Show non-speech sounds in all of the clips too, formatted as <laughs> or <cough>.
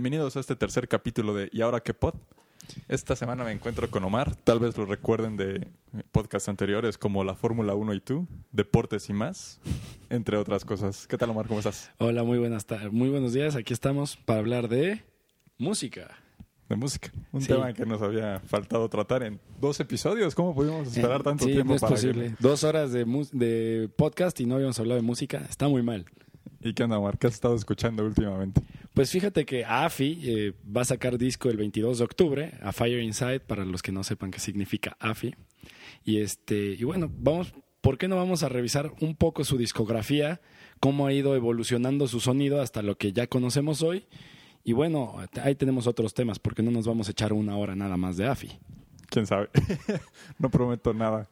Bienvenidos a este tercer capítulo de ¿Y ahora qué pod? Esta semana me encuentro con Omar. Tal vez lo recuerden de podcasts anteriores como la Fórmula 1 y tú, deportes y más, entre otras cosas. ¿Qué tal, Omar? ¿Cómo estás? Hola, muy buenas tardes. Muy buenos días. Aquí estamos para hablar de música. De música. Un Sí. tema que nos había faltado tratar en dos episodios. ¿Cómo pudimos esperar Eh, tanto sí, tiempo no es para posible. Dos horas de, de podcast y no habíamos hablado de música. Está muy mal. ¿Y qué onda, Omar? ¿Qué has estado escuchando últimamente? Pues fíjate que AFI eh, va a sacar disco el 22 de octubre, a Fire Inside, para los que no sepan qué significa AFI. Y este y bueno, vamos, ¿por qué no vamos a revisar un poco su discografía, cómo ha ido evolucionando su sonido hasta lo que ya conocemos hoy? Y bueno, ahí tenemos otros temas, porque no nos vamos a echar una hora nada más de AFI. ¿Quién sabe? <laughs> no prometo nada.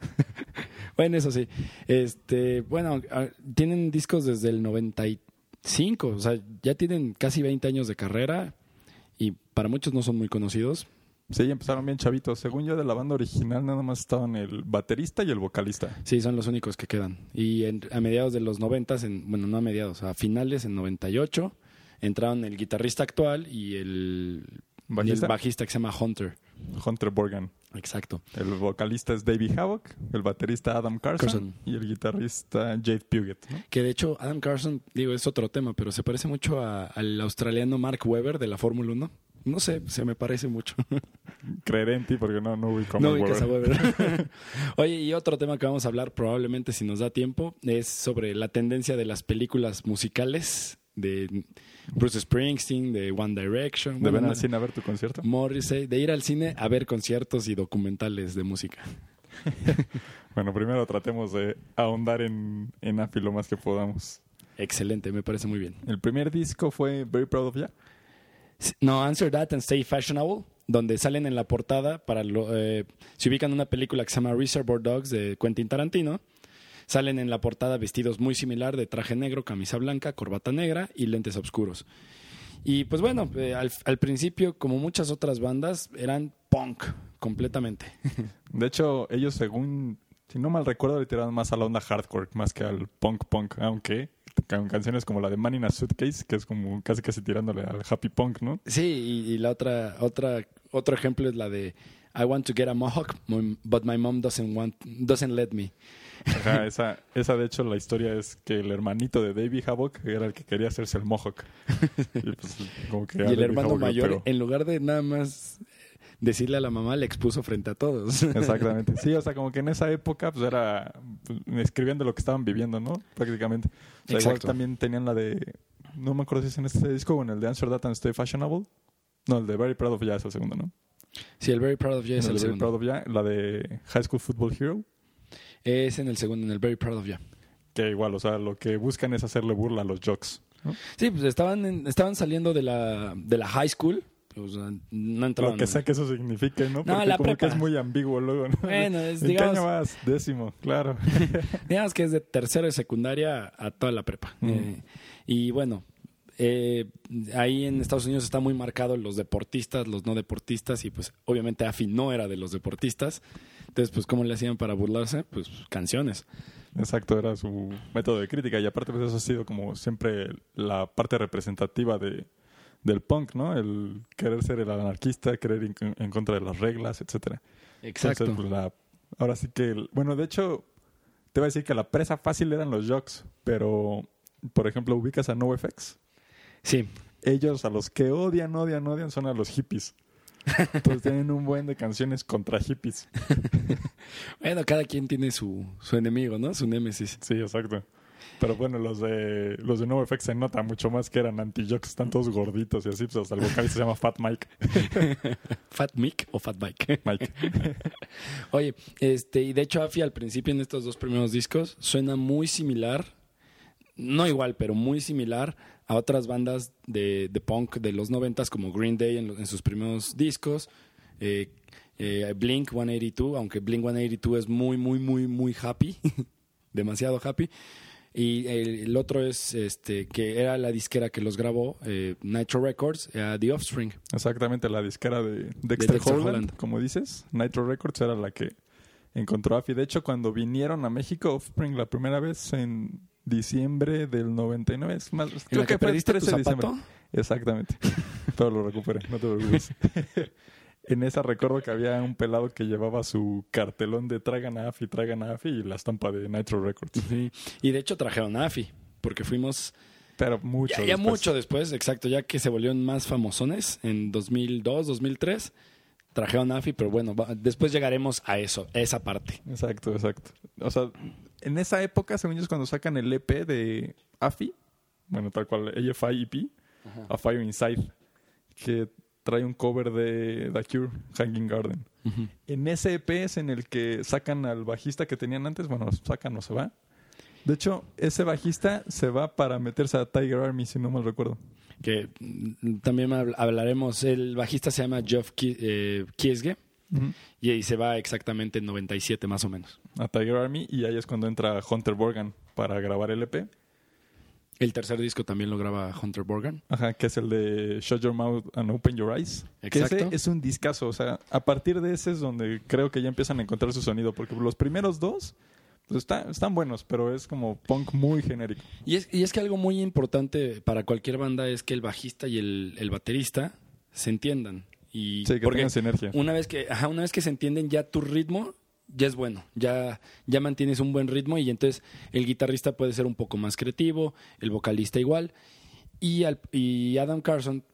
Bueno, eso sí. Este, bueno, tienen discos desde el 95, o sea, ya tienen casi 20 años de carrera y para muchos no son muy conocidos. Sí, empezaron bien chavitos. Según yo, de la banda original nada más estaban el baterista y el vocalista. Sí, son los únicos que quedan. Y en- a mediados de los 90, en, bueno, no a mediados, a finales, en 98, entraron el guitarrista actual y el y el ¿Bajista? bajista que se llama Hunter. Hunter Borgan. Exacto. El vocalista es Davey Havoc, el baterista Adam Carson, Carson. y el guitarrista Jade Puget. ¿no? Que de hecho, Adam Carson, digo, es otro tema, pero se parece mucho a- al australiano Mark Webber de la Fórmula 1. No sé, se me parece mucho. Creeré en ti porque no, no ubico No a Webber. <laughs> <laughs> Oye, y otro tema que vamos a hablar probablemente si nos da tiempo es sobre la tendencia de las películas musicales de Bruce Springsteen, de One Direction, ¿De bueno, no, al cine a ver tu concierto? Morrissey, de ir al cine a ver conciertos y documentales de música. <laughs> Bueno, primero tratemos de ahondar en, en AFI lo más que podamos. Excelente, me parece muy bien. El primer disco fue Very Proud of Ya. No, Answer That and Stay Fashionable, donde salen en la portada para lo, eh, se ubican en una película que se llama Reservoir Dogs de Quentin Tarantino. Salen en la portada vestidos muy similar de traje negro, camisa blanca, corbata negra y lentes oscuros. Y pues bueno, eh, al, al principio, como muchas otras bandas, eran punk completamente. <laughs> De hecho, ellos según, si no mal recuerdo, le tiraban más a la onda hardcore, más que al punk punk, aunque con canciones como la de Man in a Suitcase, que es como casi casi tirándole al happy punk, ¿no? Sí, y, y la otra, otra, otro ejemplo es la de I want to get a mohawk, but my mom doesn't want, doesn't let me. Ajá, <laughs> esa, esa de hecho la historia es que el hermanito de Davey Havoc era el que quería hacerse el mohawk. Y, pues, como que a <laughs> Y el Davey hermano Havok mayor, en lugar de nada más decirle a la mamá, le expuso frente a todos. <laughs> Exactamente. Sí, o sea, como que en esa época pues era escribiendo lo que estaban viviendo, ¿no? Prácticamente. O sea, igual también tenían la de no me acuerdo si es en este disco o en el de Answer That and Stay Fashionable. No, el de Very Proud of Ya es el segundo, ¿no? Sí, el Very Proud of Ya es el el Very segundo. Proud of Ya, la de High School Football Hero, Es en el segundo, en el Very Proud of Ya. que igual, o sea, lo que buscan es hacerle burla a los jocks. ¿no? Sí, pues estaban, en- estaban saliendo de la, de la high school. o sea, no entraban. Lo que sea que eso signifique, ¿no? No, Porque la como que prepa. es muy ambiguo luego, ¿no? Bueno, es, ¿En digamos, qué año vas? Décimo, claro. <laughs> digamos que es de tercero de secundaria a toda la prepa. Mm. Eh, y bueno, eh, ahí en Estados Unidos está muy marcado los deportistas, los no deportistas, y pues obviamente AFI no era de los deportistas. Entonces, pues, ¿cómo le hacían para burlarse? Pues canciones. Exacto, era su método de crítica y aparte pues eso ha sido como siempre la parte representativa de, del punk, ¿no? El querer ser el anarquista, querer ir en, contra de las reglas, etcétera. Exacto. Entonces, pues, la- ahora sí que, el- bueno, de hecho, te iba a decir que la presa fácil eran los jocks, pero, por ejemplo, ubicas a NoFX. Sí, Ellos a los que odian, odian, odian son a los hippies. Entonces tienen un buen de canciones contra hippies. <laughs> Bueno, cada quien tiene su, su enemigo, ¿no? Su némesis. Sí, exacto. Pero bueno, los de los de NoFX se nota mucho más que eran anti-jocks, están todos gorditos y así, pues hasta el vocalista se llama Fat Mike. <laughs> ¿Fat Mick o Fat Bike? Mike. <laughs> Oye, este, y de hecho Afi al principio en estos dos primeros discos suena muy similar, no igual, pero muy similar a otras bandas de, de punk de los noventas como Green Day en, en sus primeros discos, eh, eh, Blink 182, aunque Blink 182 es muy, muy, muy, muy happy, <laughs> demasiado happy. Y el, el otro es este que era la disquera que los grabó, eh, Nitro Records, era The Offspring. Exactamente, la disquera de Dexter, Dexter Holland, Holland. como dices. Nitro Records era la que encontró a Afi. De hecho, cuando vinieron a México, Offspring la primera vez en diciembre del 99. Es más, ¿En creo que, que fue perdiste tu 13 de diciembre. Exactamente. <laughs> Pero lo recuperé, no te preocupes. <laughs> en esa recuerdo que había un pelado que llevaba su cartelón de traigan a AFI, traigan a AFI y la estampa de Nitro Records. Sí. Y de hecho trajeron a AFI, porque fuimos Pero mucho. ya, ya después. mucho después, exacto, ya que se volvieron más famosones en 2002, 2003, trajeron a AFI, pero bueno, después llegaremos a eso, a esa parte. Exacto, exacto. O sea, en esa época, según es cuando sacan el EP de AFI, bueno, tal cual, AFI EP, A Fire Inside, que trae un cover de The Cure, Hanging Garden. En ese EP es en el que sacan al bajista que tenían antes, bueno, sacan o se va. De hecho, ese bajista se va para meterse a Tiger Army, si no mal recuerdo. Que mm, también habl- hablaremos, el bajista se llama Geoff Ki- y ahí se va exactamente en 97 más o menos. A Tiger Army, y ahí es cuando entra Hunter Borgan para grabar el EP. El tercer disco también lo graba Hunter Borgan. Ajá, que es el de Shut Your Mouth and Open Your Eyes. Que Exacto. ese es un discazo. O sea, a partir de ese es donde creo que ya empiezan a encontrar su sonido. Porque los primeros dos pues, está- están buenos, pero es como punk muy genérico. Y es, y es que algo muy importante para cualquier banda es que el bajista y el, el baterista se entiendan. Y Sí, que porque tengan sinergia. una vez que, ajá, una vez que se entienden ya tu ritmo ya es bueno, ya, ya mantienes un buen ritmo y entonces el guitarrista puede ser un poco más creativo, el vocalista igual. Y, al- y Adam Carson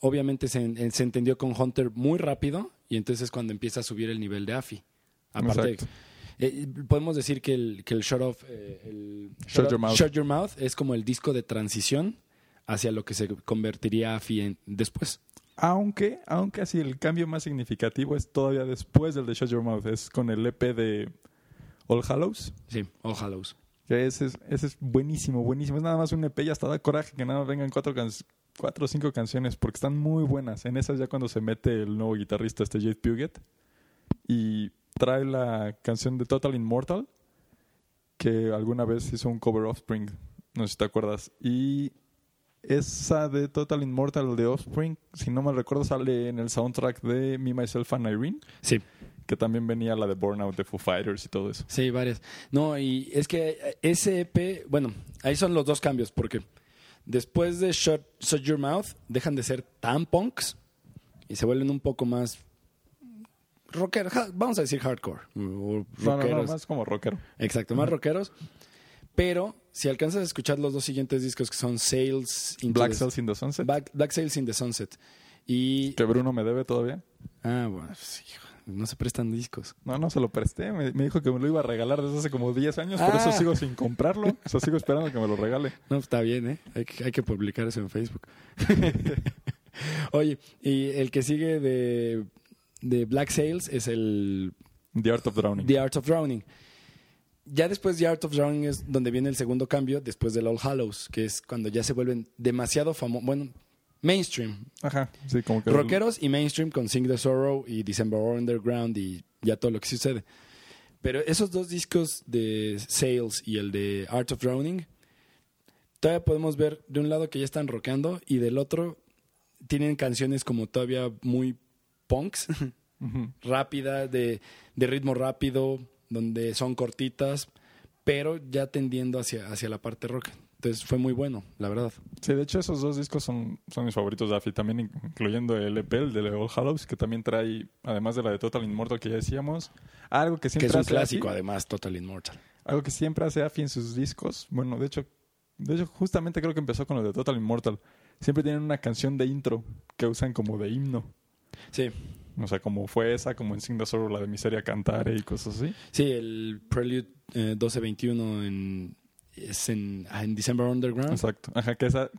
obviamente se, se entendió con Hunter muy rápido y entonces es cuando empieza a subir el nivel de AFI. Aparte, eh, podemos decir que el, que el Shut Off, eh, el Shut Shut Your Mouth. Shut Your Mouth es como el disco de transición hacia lo que se convertiría AFI en- después. Aunque, aunque así el cambio más significativo es todavía después del de Shut Your Mouth. Es con el EP de All Hallows. Sí, All Hallows. Que ese es, ese es buenísimo, buenísimo. Es nada más un EP y hasta da coraje que nada más vengan cuatro, can- cuatro o cinco canciones porque están muy buenas. En esas ya cuando se mete el nuevo guitarrista, este Jade Puget, y trae la canción de Total Immortal, que alguna vez hizo un cover Offspring, no sé si te acuerdas. Y esa de Total Immortal de Offspring, si no mal recuerdo, sale en el soundtrack de Me, Myself and Irene, Sí, que también venía la de Burnout de Foo Fighters y todo eso. sí, varias. No, y es que ese EP, bueno, ahí son los dos cambios, porque después de Shut, Shut Your Mouth dejan de ser tan punks y se vuelven un poco más rockeros, ja- vamos a decir hardcore. O No, no, rockeros. no, más como rockero. Exacto, más rockeros. Pero si alcanzas a escuchar los dos siguientes discos que son Sales into Black Cells in the Sunset. Black, Black Sails in the Sunset. Y. Que Bruno me debe todavía. Ah, bueno, sí, hijo, no se prestan discos. No, no se lo presté. Me, me dijo que me lo iba a regalar desde hace como 10 años. Por Ah. eso sigo sin comprarlo. <laughs> O sea, sigo esperando que me lo regale. No, está bien, ¿eh? Hay que, hay que publicar eso en Facebook. <laughs> Oye, y el que sigue de, de Black Sails es el The Art of Drowning. The Art of Drowning. Ya después de Art of Drowning es donde viene el segundo cambio, después del All Hallows, que es cuando ya se vuelven demasiado famosos, bueno, mainstream. Ajá. Sí, como que. Rockeros y mainstream con Sing the Sorrow y December Underground y ya todo lo que sucede. Pero esos dos discos de Sales y el de Art of Drowning, todavía podemos ver de un lado que ya están rockeando y del otro tienen canciones como todavía muy punks, Ujú. <laughs> rápida, de, de ritmo rápido, donde son cortitas, pero ya tendiendo hacia, hacia la parte rock. Entonces fue muy bueno, la verdad. Sí, de hecho, esos dos discos son, son mis favoritos de Afi. También incluyendo el EP, el de All Hallows, que también trae, además de la de Total Immortal que ya decíamos, algo que Que siempre es un hace clásico, Afi, además, Total Immortal. algo que siempre hace Afi en sus discos. Bueno, de hecho, de hecho, justamente creo que empezó con lo de Total Immortal. Siempre tienen una canción de intro que usan como de himno. Sí, O sea, como fue esa, como en Sing the Sorrow, la de Miseria Cantare y cosas así. Sí, el Prelude eh, 1221 en, es en, ah, en December Underground. Exacto. Ajá, que esa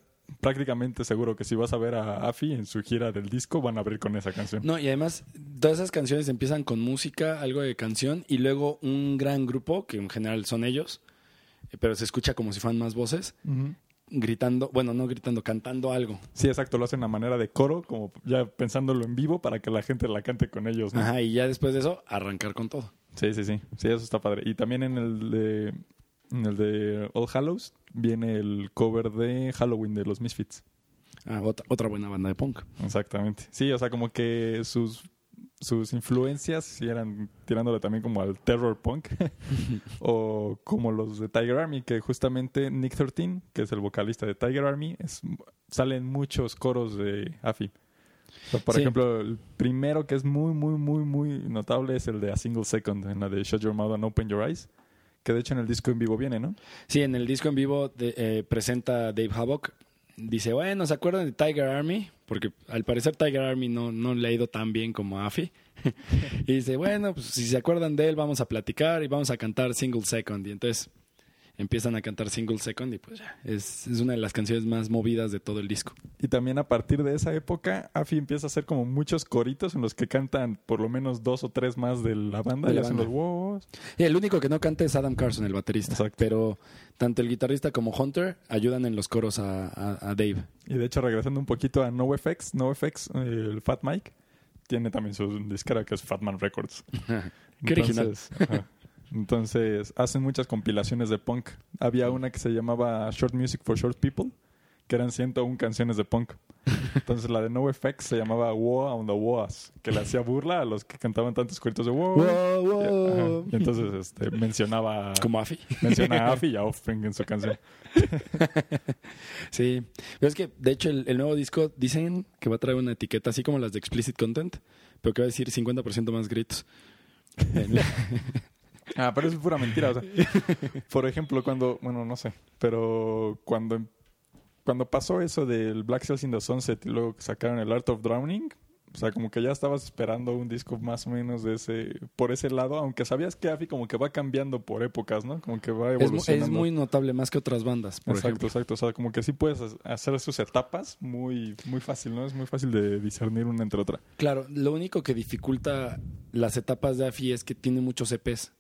prácticamente seguro que si vas a ver a Afi en su gira del disco, van a abrir con esa canción. No, y además, todas esas canciones empiezan con música, algo de canción, y luego un gran grupo, que en general son ellos, eh, pero se escucha como si fueran más voces, Ujú. Gritando, bueno, no gritando, cantando algo. Sí, exacto, lo hacen a manera de coro, como ya pensándolo en vivo para que la gente la cante con ellos. ¿no? Ajá, y ya después de eso, arrancar con todo. Sí, sí, sí. Sí, eso está padre. Y también en el de en el de All Hallows viene el cover de Halloween de los Misfits. Ah, otra, otra buena banda de punk. Exactamente. Sí, o sea, como que sus sus influencias sí eran tirándole también como al terror punk <laughs> o como los de Tiger Army que justamente Nick 13 que es el vocalista de Tiger Army es, salen muchos coros de Afi O sea, por Sí. ejemplo el primero que es muy muy muy muy notable es el de A Single Second en la de Shut Your Mouth and Open Your Eyes que de hecho en el disco en vivo viene ¿no? Sí, en el disco en vivo de- eh, presenta Dave Havoc. Dice, bueno, ¿se acuerdan de Tiger Army? Porque al parecer Tiger Army no, no le ha ido tan bien como Afi. <laughs> y dice, bueno, pues si se acuerdan de él, vamos a platicar y vamos a cantar Single Second. Y entonces empiezan a cantar Single Second y pues ya, es, es una de las canciones más movidas de todo el disco. Y también a partir de esa época, Afi empieza a hacer como muchos coritos en los que cantan por lo menos dos o tres más de la banda De y la hacen banda. los wow. Y el único que no canta es Adam Carson, el baterista. Exacto. Pero tanto el guitarrista como Hunter ayudan en los coros a, a- a Dave. Y de hecho, regresando un poquito a NoFX, NoFX, el Fat Mike, tiene también su disquera que es Fatman Records. <laughs> Qué original. Ajá. Entonces, hacen muchas compilaciones de punk. Había una que se llamaba Short Music for Short People, que eran 101 canciones de punk. Entonces, la de NoFX se llamaba Woa on the Woas, que le hacía burla a los que cantaban tantos cuentos de wow. Wow. Y entonces este, mencionaba, Como Afi. menciona a Afi y a Offspring en su canción. <laughs> Sí, pero es que de hecho el, el nuevo disco dicen que va a traer una etiqueta así como las de explicit content, pero que va a decir 50% más gritos. <laughs> Ah, pero eso es pura mentira. O sea, <laughs> por ejemplo, cuando, bueno, no sé, pero cuando, cuando pasó eso del Black Cells in the Sunset y luego sacaron el Art of Drowning, o sea, como que ya estabas esperando un disco más o menos de ese, por ese lado, aunque sabías que Afi como que va cambiando por épocas, ¿no? Como que va Es, evolucionando. es muy notable más que otras bandas, por exacto, ejemplo. exacto. O sea, como que sí puedes hacer sus etapas muy, muy fácil, ¿no? Es muy fácil de discernir una entre otra. Claro, lo único que dificulta las etapas de Afi es que tiene muchos EPs.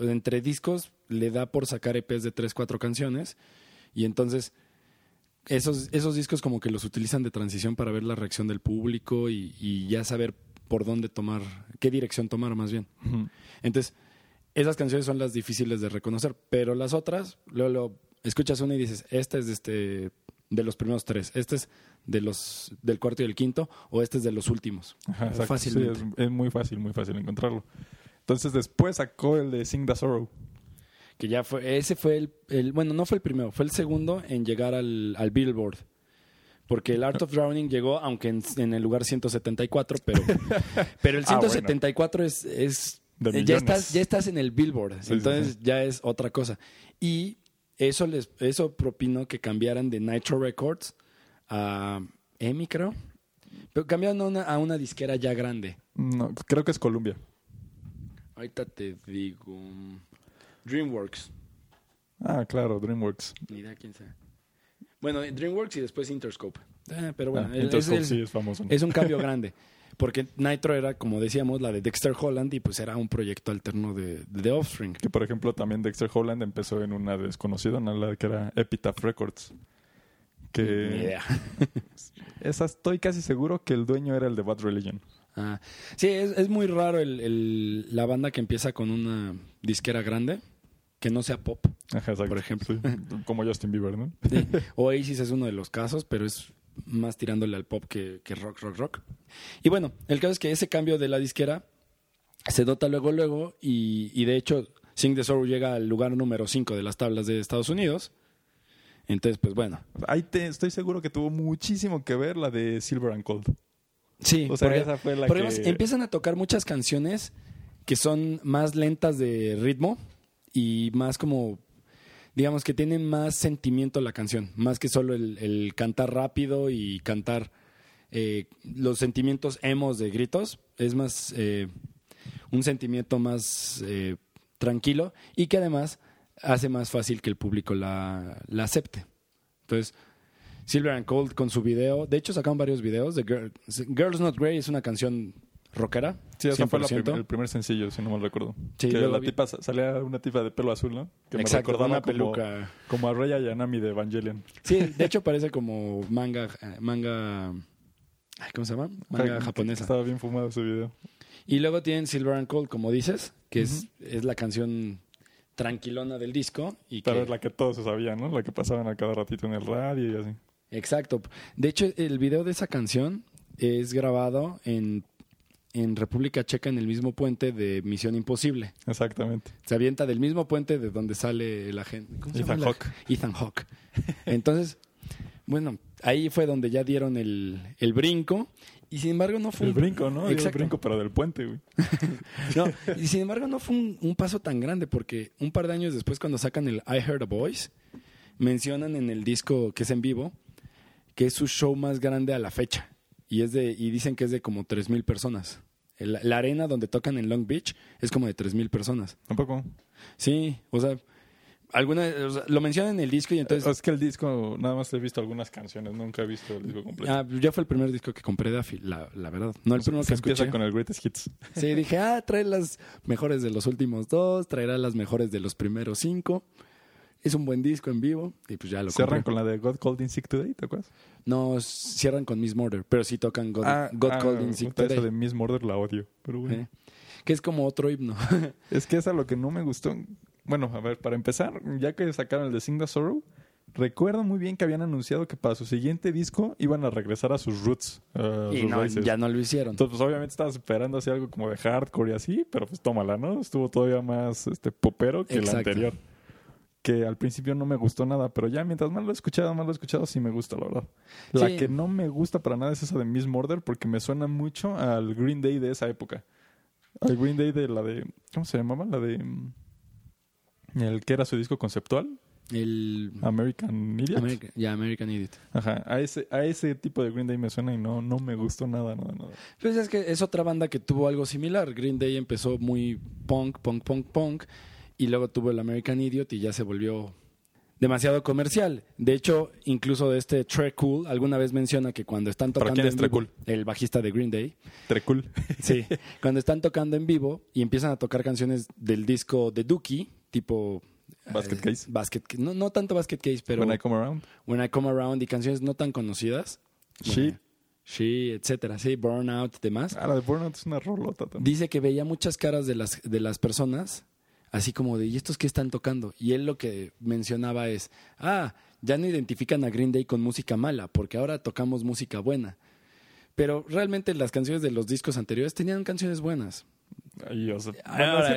Entre discos le da por sacar EPs de 3, 4 canciones y entonces esos, esos discos como que los utilizan de transición para ver la reacción del público y, y ya saber por dónde tomar, qué dirección tomar más bien. Entonces, esas canciones son las difíciles de reconocer, pero las otras, luego, luego escuchas una y dices, esta es de, este, de los primeros tres, este es de los del cuarto y el quinto, o este es de los últimos. Ajá, exacto. Fácilmente. Sí, es, es muy fácil, muy fácil encontrarlo. Entonces después sacó el de Sing the Sorrow. Que ya fue, ese fue el, el- bueno, no fue el primero, fue el segundo en llegar al, al Billboard. Porque el Art of Drowning llegó, aunque en, en el lugar 174, pero, <laughs> pero el Ah, bueno. 174 es, es ya estás, ya estás en el Billboard, Sí, sí, entonces sí. ya es otra cosa. Y eso les, eso propinó que cambiaran de Nitro Records a EMI, creo. Pero cambiaron a una, a una disquera ya grande. No, creo que es Columbia. Ahorita te digo. DreamWorks. Ah, claro, DreamWorks. Ni idea quién sea. Bueno, DreamWorks y después Interscope. Eh, pero bueno, Ah, el- Interscope es, el- sí es famoso. ¿no? es un cambio <laughs> grande. Porque Nitro era, como decíamos, la de Dexter Holland y pues era un proyecto alterno de, de The Offspring. Que por ejemplo también Dexter Holland empezó en una desconocida, ¿no? la que era Epitaph Records. Que Ni idea. <laughs> esa estoy casi seguro que el dueño era el de Bad Religion. Ah, sí, es, es muy raro el, el- la banda que empieza con una disquera grande, que no sea pop. Ajá. Por ejemplo. Sí, <laughs> como Justin Bieber, ¿no? Sí. <laughs> Oasis es uno de los casos, pero es más tirándole al pop que, que rock, rock, rock. Y bueno, el caso es que ese cambio de la disquera se nota luego, luego, y, y de hecho, Sing the Sorrow llega al lugar número 5 de las tablas de Estados Unidos. Entonces, pues bueno. Ahí te, estoy seguro que tuvo muchísimo que ver la de Silver and Cold. Sí, <laughs> O sea, porque- esa fue la porque que... además empiezan a tocar muchas canciones que son más lentas de ritmo y más como, digamos que tienen más sentimiento la canción, más que solo el, el cantar rápido y cantar eh, los sentimientos emos de gritos, es más eh, un sentimiento más eh, tranquilo y que además hace más fácil que el público la, la acepte. Entonces, Silver and Cold con su video. De hecho, sacaron varios videos. De Girl- Girls Not Grey es una canción rockera. Sí, esa fue la 100%. prim- el primer sencillo, si no mal recuerdo. Sí, que luego la vi- tipa, salía una tipa de pelo azul, ¿no? Que Exacto, me recordaba una peluca. como a Rey Ayanami de Evangelion. Sí, de hecho <laughs> parece como manga, eh, manga, ¿cómo se llama? Manga Ja- japonesa. Estaba bien fumado ese video. Y luego tienen Silver and Cold, como dices, que es, es la canción tranquilona del disco. Y Pero que- es la que todos se sabían, ¿no? La que pasaban a cada ratito en el radio y así. Exacto. De hecho, el video de esa canción es grabado en en República Checa en el mismo puente de Misión Imposible. Exactamente. Se avienta del mismo puente de donde sale la gente. ¿Cómo se Ethan Hawke. Ethan Hawke. Entonces, bueno, ahí fue donde ya dieron el, el brinco. Y sin embargo no fue El un- brinco, ¿no? Dio El Exacto. brinco, pero del puente, güey. <laughs> No, y sin embargo no fue un, un paso tan grande porque un par de años después cuando sacan el I Heard a Voice, mencionan en el disco que es en vivo que es su show más grande a la fecha y es de y dicen que es de como 3000 personas. El- la arena donde tocan en Long Beach es como de 3000 personas. Tampoco. Sí, o sea, alguna o sea, lo mencionan en el disco y entonces es que el disco, nada más he visto algunas canciones, nunca he visto el disco completo. Ah, ya fue el primer disco que compré de Afi, la, la verdad. No el primero Se que escuché. empieza con el Greatest Hits. Sí, dije, ah, trae las mejores de los últimos dos, traerá las mejores de los primeros cinco. Es un buen disco en vivo y pues ya lo Cierran compré. con la de God Called In Sick Today, ¿te acuerdas? No, cierran con Miss Murder, pero sí tocan God, God Called In Sick esa Today. de Miss Murder la odio. Pero bueno. ¿eh? Que es como otro himno. <laughs> Es que es a lo que no me gustó. Bueno, a ver, para empezar, ya que sacaron el de Sing the Sorrow, recuerdo muy bien que habían anunciado que para su siguiente disco iban a regresar a sus roots. a y sus no, ya no lo hicieron. Entonces, pues obviamente estabas esperando así algo como de hardcore y así, pero pues tómala, ¿no? Estuvo todavía más este popero que el anterior. Que al principio no me gustó nada, pero ya mientras más lo he escuchado, más lo he escuchado, sí me gusta, la verdad. La Sí. que no me gusta para nada es esa de Miss Murder, porque me suena mucho al Green Day de esa época. Al Green Day de la de. ¿Cómo se llamaba? La de. mm, El que era su disco conceptual, El American Idiot. American, ya, American Idiot. Ajá, a ese, a ese tipo de Green Day me suena y no, no me gustó nada, nada, nada. Pues es que es otra banda que tuvo algo similar. Green Day empezó muy punk, punk, punk, punk. Y luego tuvo el American Idiot y ya se volvió demasiado comercial. De hecho, incluso este Trey Cool alguna vez menciona que cuando están ¿Para tocando quién es en Trey vivo, Cool? el bajista de Green Day, Trecul. sí, <laughs> cuando están tocando en vivo y empiezan a tocar canciones del disco de Dookie, tipo Basket eh, Case. Basket, no, no tanto Basket Case, pero When I Come Around. When I Come Around y canciones no tan conocidas. She. She, etcétera, sí, Burnout, demás. Ah, la de Burnout es una rolota también. Dice que veía muchas caras de las, de las personas, así como de, ¿y estos qué están tocando? Y él lo que mencionaba es, ah, ya no identifican a Green Day con música mala, porque ahora tocamos música buena. Pero realmente las canciones de los discos anteriores tenían canciones buenas.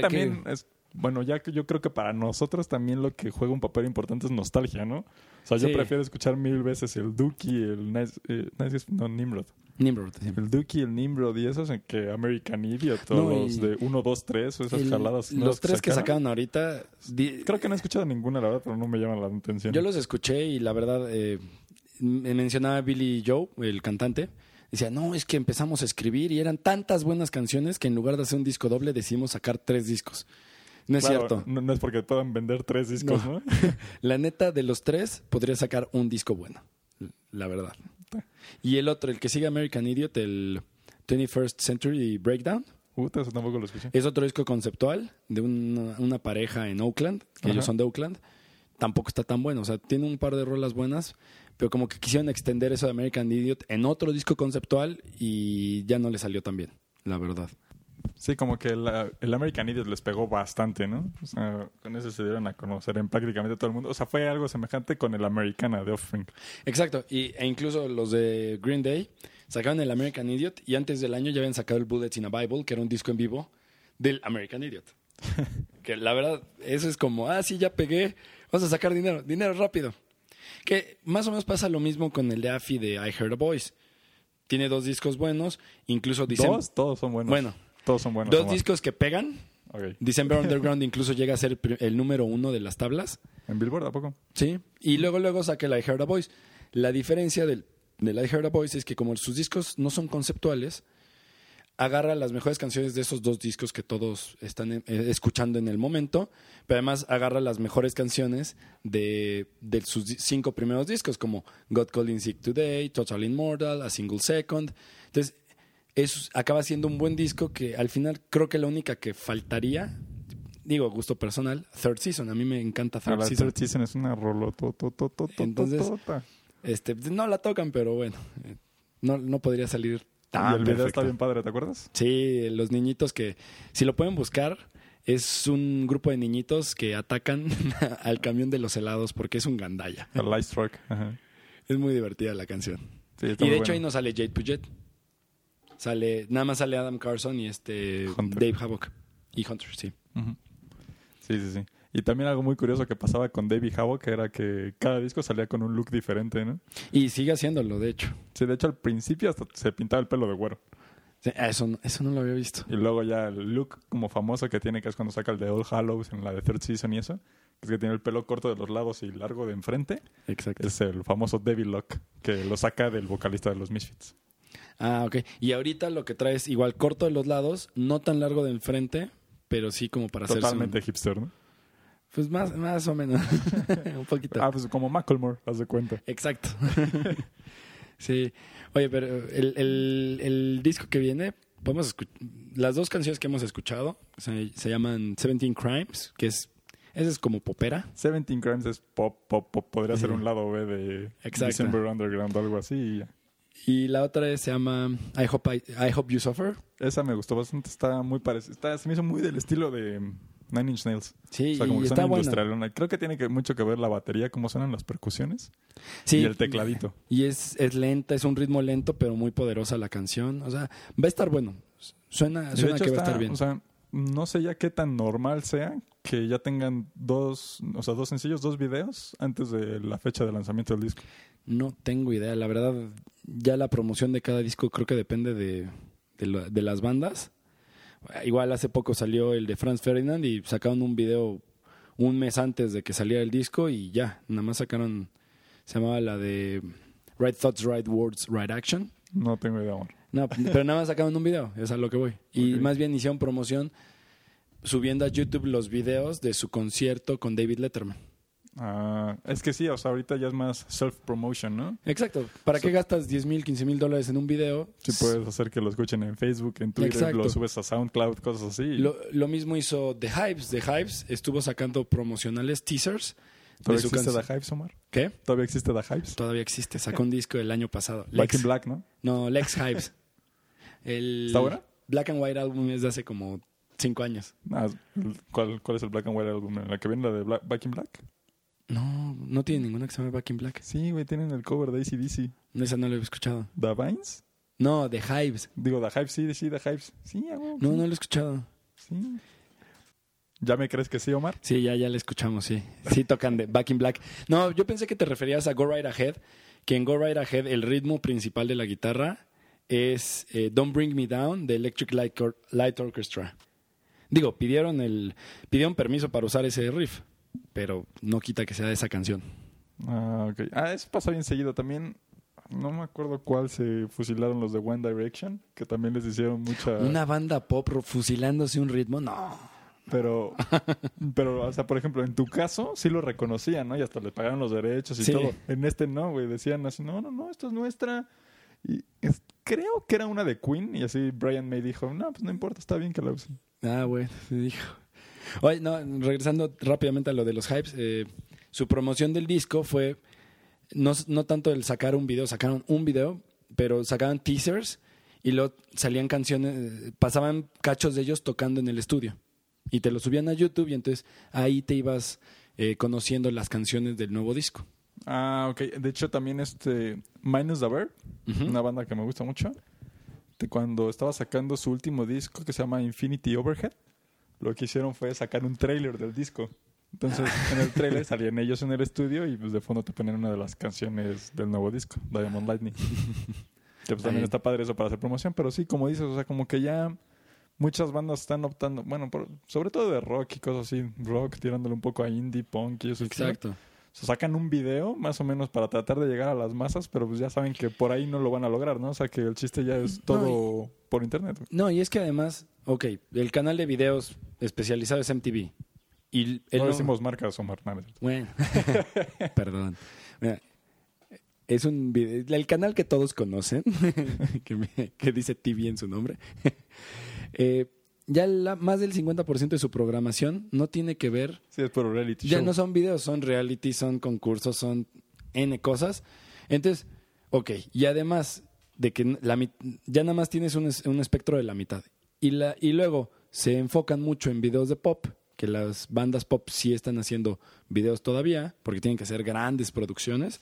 También es, bueno, ya que yo creo que para nosotros también lo que juega un papel importante es nostalgia, ¿no? O sea, yo Sí. prefiero escuchar mil veces el Dookie, el Nice, eh, Nice- no, Nimrod. Nimrod. sí. El Dookie, el Nimrod y esos en que American Idiot No, y- de 1, 2, 3 o esas El- jaladas. los tres que sacaron ahorita, di- Creo que no he escuchado ninguna, la verdad, pero no me llaman la atención. Yo los escuché y la verdad, eh, me mencionaba Billy Joe, el cantante. Decía, no, es que empezamos a escribir y eran tantas buenas canciones que en lugar de hacer un disco doble decidimos sacar tres discos. No es Claro, cierto. No, no es porque puedan vender tres discos, ¿no? <laughs> La neta, de los tres, podría sacar un disco bueno. La verdad. Y el otro, el que sigue American Idiot, el 21st Century Breakdown, Puta, eso tampoco lo escuché. es otro disco conceptual de una, una pareja en Oakland, que Ajá. ellos son de Oakland. Tampoco está tan bueno. O sea, tiene un par de rolas buenas, pero como que quisieron extender eso de American Idiot en otro disco conceptual y ya no le salió tan bien, la verdad. Sí, como que la- el American Idiot les pegó bastante, ¿no? O sea, con eso se dieron a conocer en prácticamente todo el mundo. O sea, fue algo semejante con el Americana de Offspring. Exacto. Y, e incluso los de Green Day sacaron el American Idiot y antes del año ya habían sacado el Bullets in a Bible, que era un disco en vivo del American Idiot. <laughs> que la verdad, eso es como, ah, sí, ya pegué, vamos a sacar dinero, dinero rápido. Que más o menos pasa lo mismo con el de Afi de I Heard a Voice. Tiene dos discos buenos, incluso dicen... Dos, todos son buenos. Bueno, todos son buenos. dos discos que pegan. December <laughs> Underground incluso llega a ser el número uno de las tablas. ¿En Billboard a poco? Sí, y luego luego saqué la I Heard a Voice. La diferencia del, del I Heard a Voice es que como sus discos no son conceptuales, agarra las mejores canciones de esos dos discos que todos están eh, escuchando en el momento, pero además agarra las mejores canciones de, de sus cinco primeros discos, como God Calling Sick Today, Total Immortal, A Single Second. Entonces, es, acaba siendo un buen disco que al final creo que la única que faltaría, digo, gusto personal, Third Season. A mí me encanta Third la Season. Third Season es una. Entonces, Este, no la tocan, pero bueno, eh, no, no podría salir tan y el video perfecto. está bien padre, ¿te acuerdas? Sí, los niñitos que, si lo pueden buscar, es un grupo de niñitos que atacan <laughs> al camión de los helados porque es un gandalla. El Light Struck. Ajá. Es muy divertida la canción. Sí, Y de hecho ahí bueno. no sale Jade Puget. Sale, nada más sale Adam Carson y este Hunter. Dave Havoc. Y Hunter, sí. Sí, sí, sí. Y también algo muy curioso que pasaba con David Havoc era que cada disco salía con un look diferente, ¿no? Y sigue haciéndolo, de hecho. Sí, de hecho al principio hasta se pintaba el pelo de güero. Sí, Eso, no- eso no lo había visto. Y luego ya el look como famoso que tiene, que es cuando saca el de All Hallows en la de Third Season y eso, que es que tiene el pelo corto de los lados y largo de enfrente, Exacto. es el famoso Devil Lock, que lo saca del vocalista de los Misfits. Ah, ok. Y ahorita lo que traes igual corto de los lados, no tan largo de enfrente, pero sí como para hacerse Totalmente un- hipster, ¿no? Pues más, más o menos. <laughs> un poquito. Ah, pues como Macklemore, haz de cuenta. Exacto. <laughs> sí. Oye, pero el, el- el disco que viene, podemos las dos canciones que hemos escuchado se, se llaman Seventeen Crimes, que es, esa es como popera. Seventeen Crimes es pop, pop, pop. Podría ser un lado B de Exacto. December Underground o algo así. Y la otra se llama I Hope, I, I Hope You Suffer. Esa me gustó bastante. Está muy parecida. Está, se me hizo muy del estilo de mm, Nine Inch Nails. Sí, O sea, como que está industrialona. Creo que tiene que, mucho que ver la batería, cómo suenan las percusiones Sí, y el tecladito. Y es, es lenta, es un ritmo lento, pero muy poderosa la canción. O sea, va a estar bueno. Suena, suena que va a estar bien. O sea, no sé ya qué tan normal sea que ya tengan dos, o sea, dos sencillos, dos videos antes de la fecha de lanzamiento del disco. No tengo idea. La verdad, ya la promoción de cada disco creo que depende de, de, las bandas. Igual hace poco salió el de Franz Ferdinand y sacaron un video un mes antes de que saliera el disco y ya, nada más sacaron, se llamaba la de Right Thoughts, Right Words, Right Action. No tengo idea, amor. No, pero nada más sacaron un video, es a lo que voy. Y más bien hicieron promoción subiendo a YouTube los videos de su concierto con David Letterman. Ah, es que sí, o sea, ahorita ya es más self-promotion, ¿no? Exacto. ¿Para qué gastas 10 mil, 15 mil dólares en un video? Si puedes hacer que lo escuchen en Facebook, en Twitter, Exacto. lo subes a SoundCloud, cosas así. Lo, lo mismo hizo The Hypes. The Hypes estuvo sacando promocionales, teasers. De ¿Todavía su existe The. Hypes, Omar? ¿Qué? ¿Todavía existe The Hypes? Todavía existe. Sacó un disco el año pasado. Lex. in Black, ¿no? No, Lex Hypes. <laughs> El ¿Está buena? Black and White Album es de hace como cinco años. Ah, ¿cuál, ¿Cuál es el Black and White Album? ¿La que viene la de Black- Back in Black? No, no tiene ninguna que se llame Back in Black. Sí, güey, tienen el cover de ACDC. Esa no la he escuchado. ¿The Vines? No, The Hypes. Digo, The Hypes, sí, sí, The Hypes. Sí, No, no la he escuchado. sí. ¿Ya me crees que sí, Omar? Sí, ya, ya la escuchamos, sí. Sí tocan de Back in Black. No, yo pensé que te referías a Go Right Ahead, que en Go Right Ahead el ritmo principal de la guitarra es eh, Don't Bring Me Down de Electric Light, Or- Light Orchestra. Digo, pidieron el pidieron permiso para usar ese riff, pero no quita que sea de esa canción. Ah, ok. Ah, eso pasa bien seguido también. No me acuerdo cuál se fusilaron los de One Direction, que también les hicieron mucha... Una banda pop fusilándose un ritmo, no. Pero, <laughs> pero, o sea, por ejemplo, en tu caso sí lo reconocían, ¿no? Y hasta le pagaron los derechos y Sí. todo. En este no, güey. Decían así, no, no, no, esto es nuestra. Y es- creo que era una de Queen y así Brian May dijo, no, pues no importa, está bien que la usen. Ah, bueno, <laughs> sí dijo. Oye, no, regresando rápidamente a lo de los hypes, eh, su promoción del disco fue no, no tanto el sacar un video, sacaron un video, pero sacaban teasers y luego salían canciones, pasaban cachos de ellos tocando en el estudio y te lo subían a YouTube y entonces ahí te ibas eh, conociendo las canciones del nuevo disco. Ah, ok. De hecho, también este Minus the Bird, una banda que me gusta mucho, de cuando estaba sacando su último disco que se llama Infinity Overhead, lo que hicieron fue sacar un trailer del disco. Entonces, en el trailer <laughs> salían ellos en el estudio y pues de fondo te ponían una de las canciones del nuevo disco, Diamond Lightning. <laughs> que pues también está padre eso para hacer promoción, pero sí, como dices, o sea, como que ya muchas bandas están optando, bueno, por- sobre todo de rock y cosas así, rock tirándole un poco a indie, punk y eso. Exacto. Sacan un video más o menos para tratar de llegar a las masas, pero pues ya saben que por ahí no lo van a lograr, ¿no? O sea, que el chiste ya es todo por internet. No, y es que además, ok, el canal de videos especializado es MTV. Y no no- decimos marcas, Omar. no. Bueno, <laughs> <laughs> perdón. Mira, es un video, el canal que todos conocen, <laughs> que, me- que dice TV en su nombre. Eh, ya la- más del 50% de su programación no tiene que ver, Sí, es por reality ya show. no son videos, son reality, son concursos, son N cosas. Entonces, ok, y además de que la, ya nada más tienes un, un espectro de la mitad. Y, la, y luego se enfocan mucho en videos de pop, que las bandas pop sí están haciendo videos todavía, porque tienen que ser grandes producciones.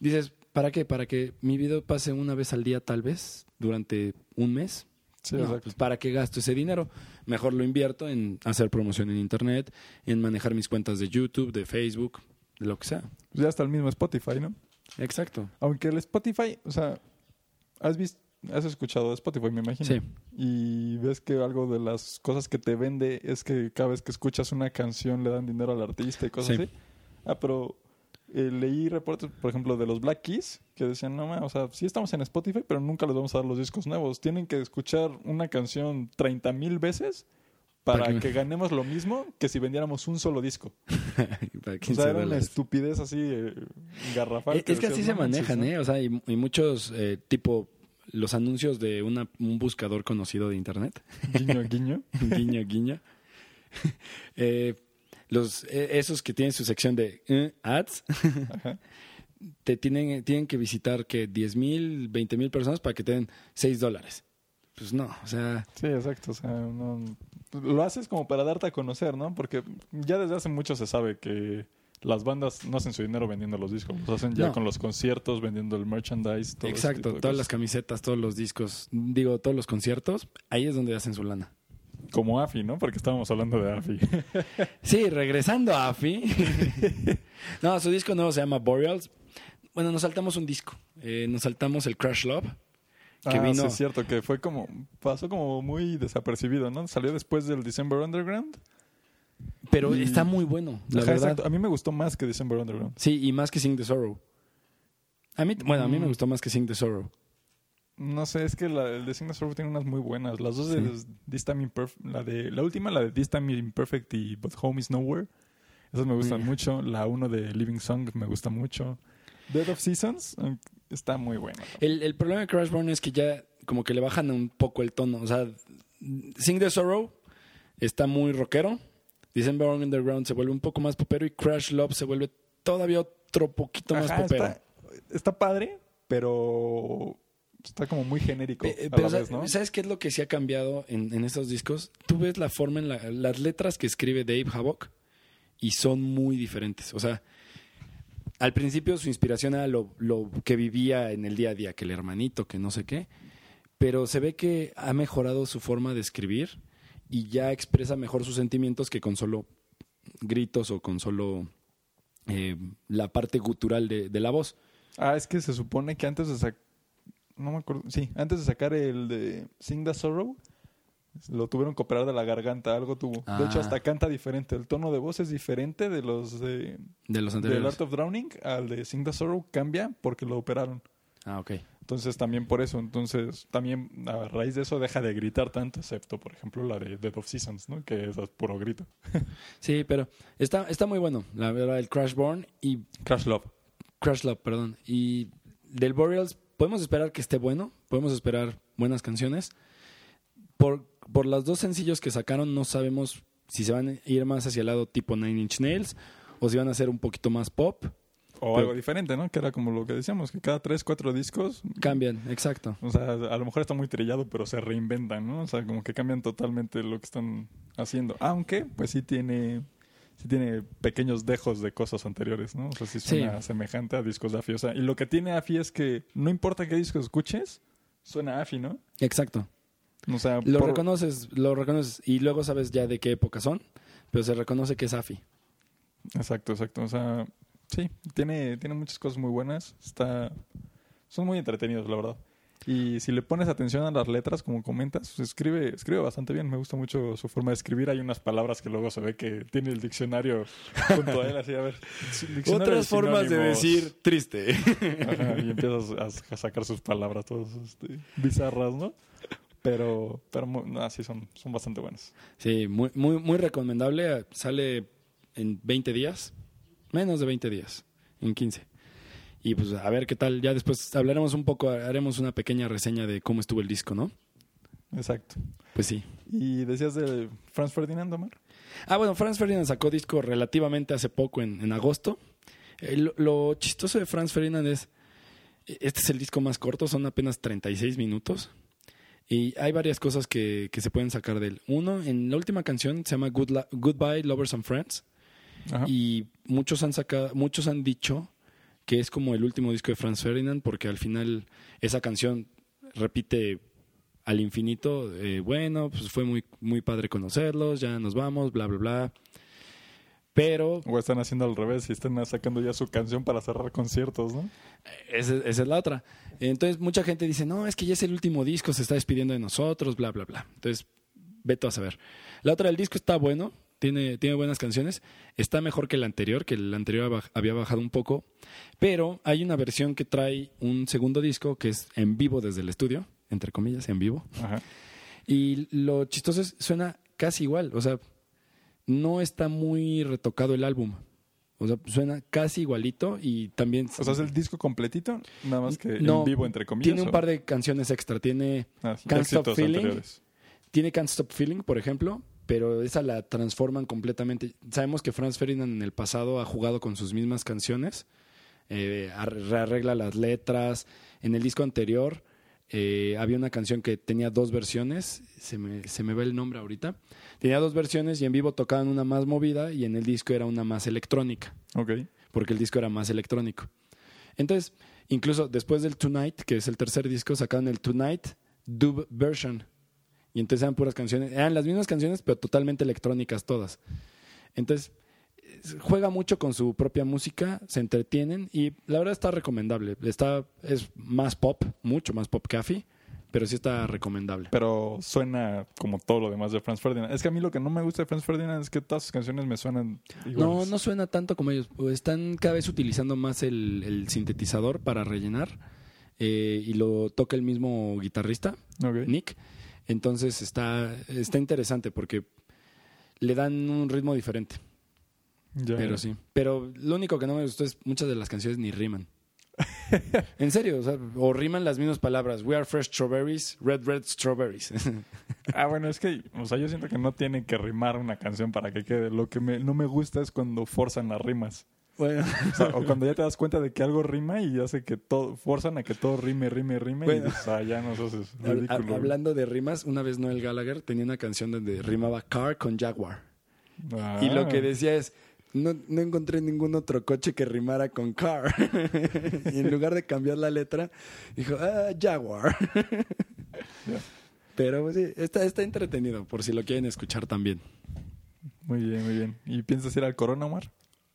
Dices, ¿Para qué? Para que mi video pase una vez al día tal vez durante un mes. Sí, No, exacto. pues ¿para qué gasto ese dinero? Mejor lo invierto en hacer promoción en internet, en manejar mis cuentas de YouTube, de Facebook, de lo que sea. Pues ya está el mismo Spotify, ¿no? Exacto. Aunque el Spotify, o sea, has visto, has escuchado de Spotify, me imagino. Sí. Y ves que algo de las cosas que te vende es que cada vez que escuchas una canción le dan dinero al artista y cosas Sí. así. Ah, pero eh, leí reportes, por ejemplo, de los Black Keys que decían, no, ma, o sea, sí estamos en Spotify, pero nunca les vamos a dar los discos nuevos. Tienen que escuchar una canción 30 mil veces para que- que ganemos lo mismo que si vendiéramos un solo disco. <laughs> O 15 sea, era una estupidez así eh, garrafal. Eh, Es que así se "No manches, manejan, ¿no?". ¿eh? O sea, y, y muchos, eh, tipo, los anuncios de una, un buscador conocido de internet, Guiño, guiño. <laughs> guiño, guiño. <laughs> Eh, los, eh, esos que tienen su sección de eh, ads, Ajá. te tienen, tienen que visitar que 10 mil, 20 mil personas para que te den 6 dólares. Pues no, o sea, Sí, exacto. O sea, no- lo haces como para darte a conocer, ¿no? Porque ya desde hace mucho se sabe que las bandas no hacen su dinero vendiendo los discos. Los hacen ya No. con los conciertos, vendiendo el merchandise. todo exacto, todas las camisetas, todos los discos, digo, todos los conciertos, ahí es donde hacen su lana. Como AFI, ¿no? Porque estábamos hablando de AFI. <laughs> Sí, regresando a AFI. <laughs> no, su disco nuevo se llama Boreals. Bueno, nos saltamos un disco. Eh, nos saltamos el Crash Love. Que ah, vino- sí, es cierto, que fue como... Pasó como muy desapercibido, ¿no? Salió después del December Underground. Pero Y- está muy bueno, la Ajá, verdad. exacto. A mí me gustó más que December Underground. Sí, y más que Sing the Sorrow. A mí, bueno, a mí me Mm. gustó más que Sing the Sorrow. No sé, es que la, el de Signal Sorrow tiene unas muy buenas. Las dos de. This Time Imperfect, la de la última, la de This Time Imperfect y But Home is Nowhere. Esas me gustan mucho. La uno de Living Song me gusta mucho. Dead of Seasons eh, está muy buena. El, el problema de Crashborn es que ya como que le bajan un poco el tono. O sea, Sing the Sorrow está muy rockero. December Underground se vuelve un poco más popero y Crash Love se vuelve todavía otro poquito más popero. está, está padre, pero está como muy genérico Eh, a pero la sa- vez, ¿no? ¿sabes qué es lo que sí ha cambiado en, en estos discos? Tú ves la forma en la- las letras que escribe Dave Havok y son muy diferentes. O sea, al principio su inspiración era lo, lo que vivía en el día a día, que el hermanito, que no sé qué, pero se ve que ha mejorado su forma de escribir y ya expresa mejor sus sentimientos que con solo gritos o con solo eh, la parte gutural de, de la voz. Ah, es que se supone que antes de sacar. No me acuerdo. Sí, antes de sacar el de Sing the Sorrow, lo tuvieron que operar de la garganta, algo tuvo. De hecho, Ah. hasta canta diferente. El tono de voz es diferente de los de, De los del anteriores. Art of Drowning al de Sing the Sorrow. Cambia porque lo operaron. Ah, ok. Entonces, también por eso. Entonces, también a raíz de eso deja de gritar tanto, excepto, por ejemplo, la de Dead of Seasons, ¿no? Que es puro grito. <laughs> Sí, pero está, está muy bueno, la verdad, el Crashborn y Crash Love. Crash Love, perdón. Y del Boreals podemos esperar que esté bueno, podemos esperar buenas canciones. Por, por los dos sencillos que sacaron no sabemos si se van a ir más hacia el lado tipo Nine Inch Nails o si van a ser un poquito más pop. O Pero- algo diferente, ¿no? Que era como lo que decíamos, que cada tres, cuatro discos Cambian, exacto. O sea, a lo mejor está muy trillado, pero se reinventan, ¿no? O sea, como que cambian totalmente lo que están haciendo. Aunque, pues sí tiene, sí tiene pequeños dejos de cosas anteriores, ¿no? O sea, sí suena semejante a discos de AFI. O sea, y lo que tiene AFI es que no importa qué disco escuches, suena AFI, ¿no? Exacto. O sea, Lo por- reconoces, lo reconoces y luego sabes ya de qué época son, pero se reconoce que es AFI. Exacto, exacto. O sea, sí, tiene, tiene muchas cosas muy buenas. Está, son muy entretenidos, la verdad. Y si le pones atención a las letras, como comentas, pues escribe, escribe bastante bien. Me gusta mucho su forma de escribir. Hay unas palabras que luego se ve que tiene el diccionario junto a él, así a ver. Otras formas de decir triste. Ajá, y empiezas a, a sacar sus palabras todas este, bizarras, ¿no? Pero, pero no, sí, son, son bastante buenas. Sí, muy, muy, muy recomendable. Sale en 20 días, menos de 20 días, en 15. Y pues a ver qué tal. Ya después hablaremos un poco, haremos una pequeña reseña de cómo estuvo el disco, ¿no? Exacto. Pues sí. Y decías de Franz Ferdinand, Omar. Ah, bueno, Franz Ferdinand sacó disco relativamente hace poco, en, en agosto. Eh, lo, lo chistoso de Franz Ferdinand es, este es el disco más corto, son apenas 36 minutos. Y hay varias cosas que, que se pueden sacar de él. Uno, en la última canción se llama Good La- Goodbye, Lovers and Friends. Ajá. Y muchos han sacado, muchos han dicho que es como el último disco de Franz Ferdinand, porque al final esa canción repite al infinito, eh, bueno, pues fue muy, muy padre conocerlos, ya nos vamos, bla, bla, bla. Pero O están haciendo al revés y están sacando ya su canción para cerrar conciertos, ¿no? esa, esa es la otra. Entonces mucha gente dice, no, es que ya es el último disco, se está despidiendo de nosotros, bla, bla, bla. Entonces, vete a saber. La otra, el disco está bueno, tiene, tiene buenas canciones, está mejor que el anterior, que el anterior había bajado un poco, pero hay una versión que trae un segundo disco que es en vivo desde el estudio, entre comillas, en vivo. Ajá. Y lo chistoso es, suena casi igual, o sea, no está muy retocado el álbum. O sea, suena casi igualito y también... O sea, es el disco completito, nada más que No, en vivo, entre comillas. Tiene un ¿o? par de canciones extra. Tiene Ah, Can't Stop Feeling. anteriores. Tiene Can't Stop Feeling, por ejemplo, pero esa la transforman completamente. Sabemos que Franz Ferdinand en el pasado ha jugado con sus mismas canciones, eh, las letras. En el disco anterior eh, había una canción que tenía dos versiones, se me, se me ve el nombre ahorita. Tenía dos versiones y en vivo tocaban una más movida y en el disco era una más electrónica Ok. porque el disco era más electrónico. Entonces, incluso después del Tonight, que es el tercer disco, sacaron el Tonight Dub Version. Y entonces eran puras canciones, eran las mismas canciones, pero totalmente electrónicas todas. Entonces, es- juega mucho con su propia música, se entretienen y la verdad está recomendable. Está, es más pop, mucho más pop café, pero sí está recomendable. Pero suena como todo lo demás de Franz Ferdinand. Es que a mí lo que no me gusta de Franz Ferdinand es que todas sus canciones me suenan No, iguales. no suena tanto como ellos. Están cada vez utilizando más el, el sintetizador para rellenar eh, y lo toca el mismo guitarrista. Nick. Entonces está, está interesante porque le dan un ritmo diferente. Ya. Pero sí. Pero lo único que no me gustó es muchas de las canciones ni riman. <laughs> en serio, o, sea, o riman las mismas palabras. We are fresh strawberries, red, red strawberries. <laughs> Ah, bueno, es que, o sea, yo siento que no tiene que rimar una canción para que quede. Lo que me, no me gusta es cuando forzan las rimas. Bueno, <laughs> O, sea, o cuando ya te das cuenta de que algo rima y hace que todo, forzan a que todo rime, rime, rime. Bueno. Y dices, ah, ya no, hab- ridículo. hablando de rimas, una vez Noel Gallagher tenía una canción donde rimaba car con jaguar. Ah. Y lo que decía es, no, no encontré ningún otro coche que rimara con car. <laughs> y en lugar de cambiar la letra, dijo, ah, Jaguar. <laughs> Pero pues, sí, está, está entretenido, por si lo quieren escuchar también. Muy bien, muy bien. ¿Y piensas ir al Corona, Omar?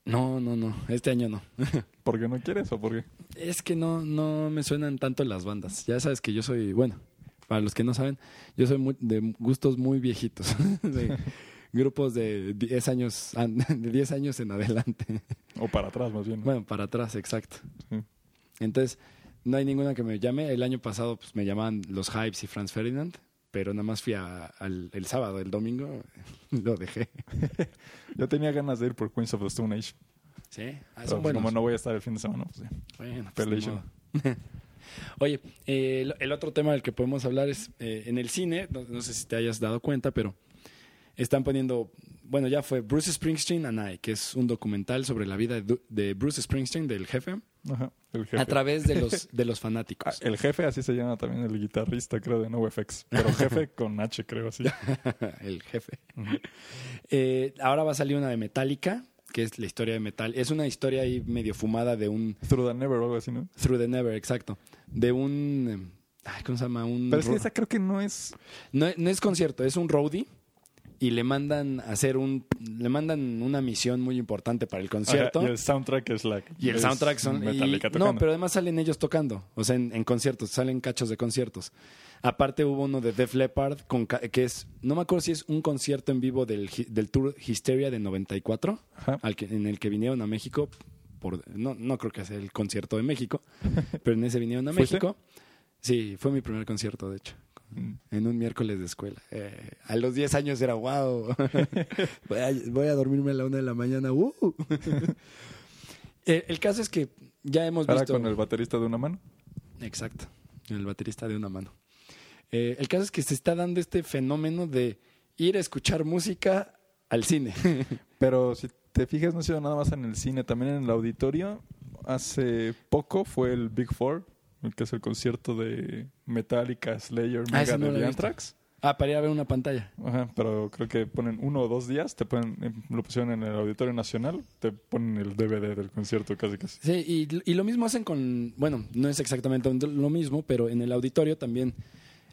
No, no, no, este año no. <laughs> ¿Por qué no quieres o por qué? es que no, no me suenan tanto las bandas. Ya sabes que yo soy, bueno, para los que no saben, yo soy muy- de gustos muy viejitos. <laughs> de grupos de 10 años, <laughs> de 10 años en adelante. O para atrás, más bien. ¿no? Bueno, para atrás, exacto. Sí. Entonces, no hay ninguna que me llame. El año pasado pues, me llamaban Los Hypes y Franz Ferdinand, pero nada más fui a- al el sábado, el domingo <laughs> lo dejé. <laughs> Yo tenía ganas de ir por Queens of the Stone Age. Sí, ah, son buenos. como no voy a estar el fin de semana, pues sí. Bueno, pues. <laughs> Oye, eh, el, el otro tema del que podemos hablar es eh, en el cine, no, no sé si te hayas dado cuenta, pero están poniendo, bueno, ya fue Bruce Springsteen and I, que es un documental sobre la vida de, de Bruce Springsteen, del jefe, Ajá. A través de los, <laughs> de los Ah, fanáticos. el jefe, así se llama también el guitarrista, creo, de NoFX. Pero <laughs> jefe con H, creo, así. <laughs> el jefe. Eh, ahora va a salir una de Metallica, que es la historia de Metal. Es una historia ahí medio fumada de un Through the Never o algo así, ¿no? Through the Never, exacto. De un. eh, ay, ¿Cómo se llama? Un Pero es que esa creo que no es... no, no es concierto, es un roadie. Y le mandan a hacer un. Le mandan una misión muy importante para el concierto. Ajá, y el soundtrack es la... Y el es soundtrack son. Y- no, pero además salen ellos tocando. O sea, en, en conciertos, salen cachos de conciertos. Aparte hubo uno de Def Leppard, con, que es. No me acuerdo si es un concierto en vivo del, del Tour Hysteria de 94, Ajá. al que, en el que vinieron a México. Por, no, no creo que sea el concierto de México, <laughs> pero en ese vinieron a ¿Fuiste? México. Sí, fue mi primer concierto, de hecho. Mm. En un miércoles de escuela. Eh, a los 10 años era wow. <laughs> voy, a, voy a dormirme a la una de la mañana. ¡uh! el, el caso es que ya hemos Ahora visto. con el baterista de una mano. Exacto. El baterista de una mano. Eh, el caso es que se está dando este fenómeno de ir a escuchar música al cine. <laughs> Pero si te fijas, no ha sido nada más en el cine, también en el auditorio. Hace poco fue el Big Four, que es el concierto de Metallica, Slayer, Ah, no visto. Anthrax. Ah, para ir a ver una pantalla. Ajá, pero creo que ponen uno o dos días, te ponen, lo pusieron en el Auditorio Nacional, te ponen el DVD del concierto casi casi. Sí, y, y lo mismo hacen con, bueno, no es exactamente lo mismo, pero en el auditorio también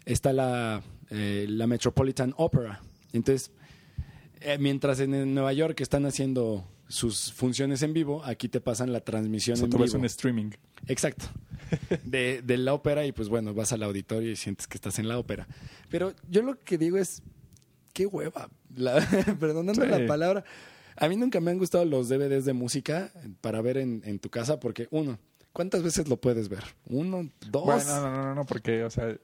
está la, eh, la Metropolitan Opera. Entonces, eh, mientras en Nueva York están haciendo sus funciones en vivo, aquí te pasan la transmisión O sea, en tú vivo. ves un streaming. Exacto. De, de la ópera y pues bueno, vas al auditorio y sientes que estás en la ópera. Pero yo lo que digo es, qué hueva. La, <laughs> perdonando Sí. la palabra. A mí nunca me han gustado los DVDs de música para ver en, en tu casa porque uno, ¿cuántas veces lo puedes ver? Uno, dos. Bueno, no, no, no, no, porque, o sea,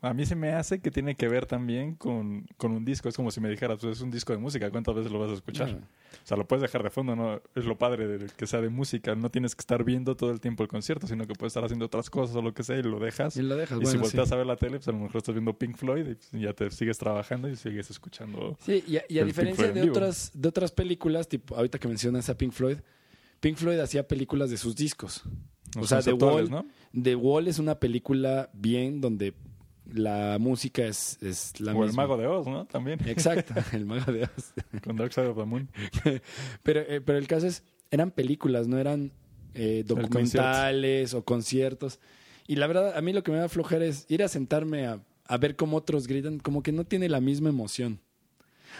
a mí se me hace que tiene que ver también con, con un disco. Es como si me dijeras, pues es un disco de música, ¿cuántas veces lo vas a escuchar? O sea, lo puedes dejar de fondo, ¿no? Es lo padre de que sea de música. No tienes que estar viendo todo el tiempo el concierto, sino que puedes estar haciendo otras cosas o lo que sea y lo dejas. Y lo dejas, Y si sí. volteas a ver la tele, pues a lo mejor estás viendo Pink Floyd y pues, ya te sigues trabajando y sigues escuchando. Sí, y a, y diferencia de vivo. otras, de otras películas, tipo ahorita que mencionas a Pink Floyd, Pink Floyd hacía películas de sus discos. o sea, The conceptuales, Wall, ¿no? The Wall es una película bien donde la música es, es la O el. Mago de Oz, ¿no? También, Exacto, <laughs> el mago de Oz. con Dark Side of the Moon. Pero, eh, pero el caso es, eran películas, no eran eh, documentales o conciertos. Y la verdad, a mí lo que me da flojera es ir a sentarme a, a ver cómo otros gritan, como que no tiene la misma emoción.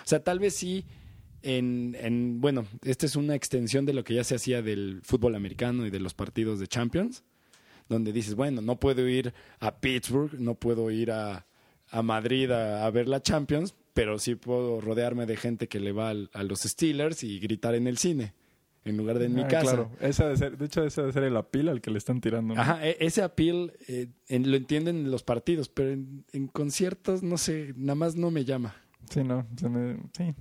O sea, tal vez sí, en, en bueno, esta es una extensión de lo que ya se hacía del fútbol americano y de los partidos de Champions, donde dices, bueno, no puedo ir a Pittsburgh, no puedo ir a, a Madrid a, a ver la Champions, pero sí puedo rodearme de gente que le va al- a los Steelers y gritar en el cine, en lugar de en mi Ah, casa. Claro, esa de, ser, de hecho, ese debe ser el apil al que le están tirando. ¿no? Ajá, e- ese appeal eh, en- lo entienden en los partidos, pero en, en conciertos, no sé, nada más no me llama. Sí, no, se me- sí.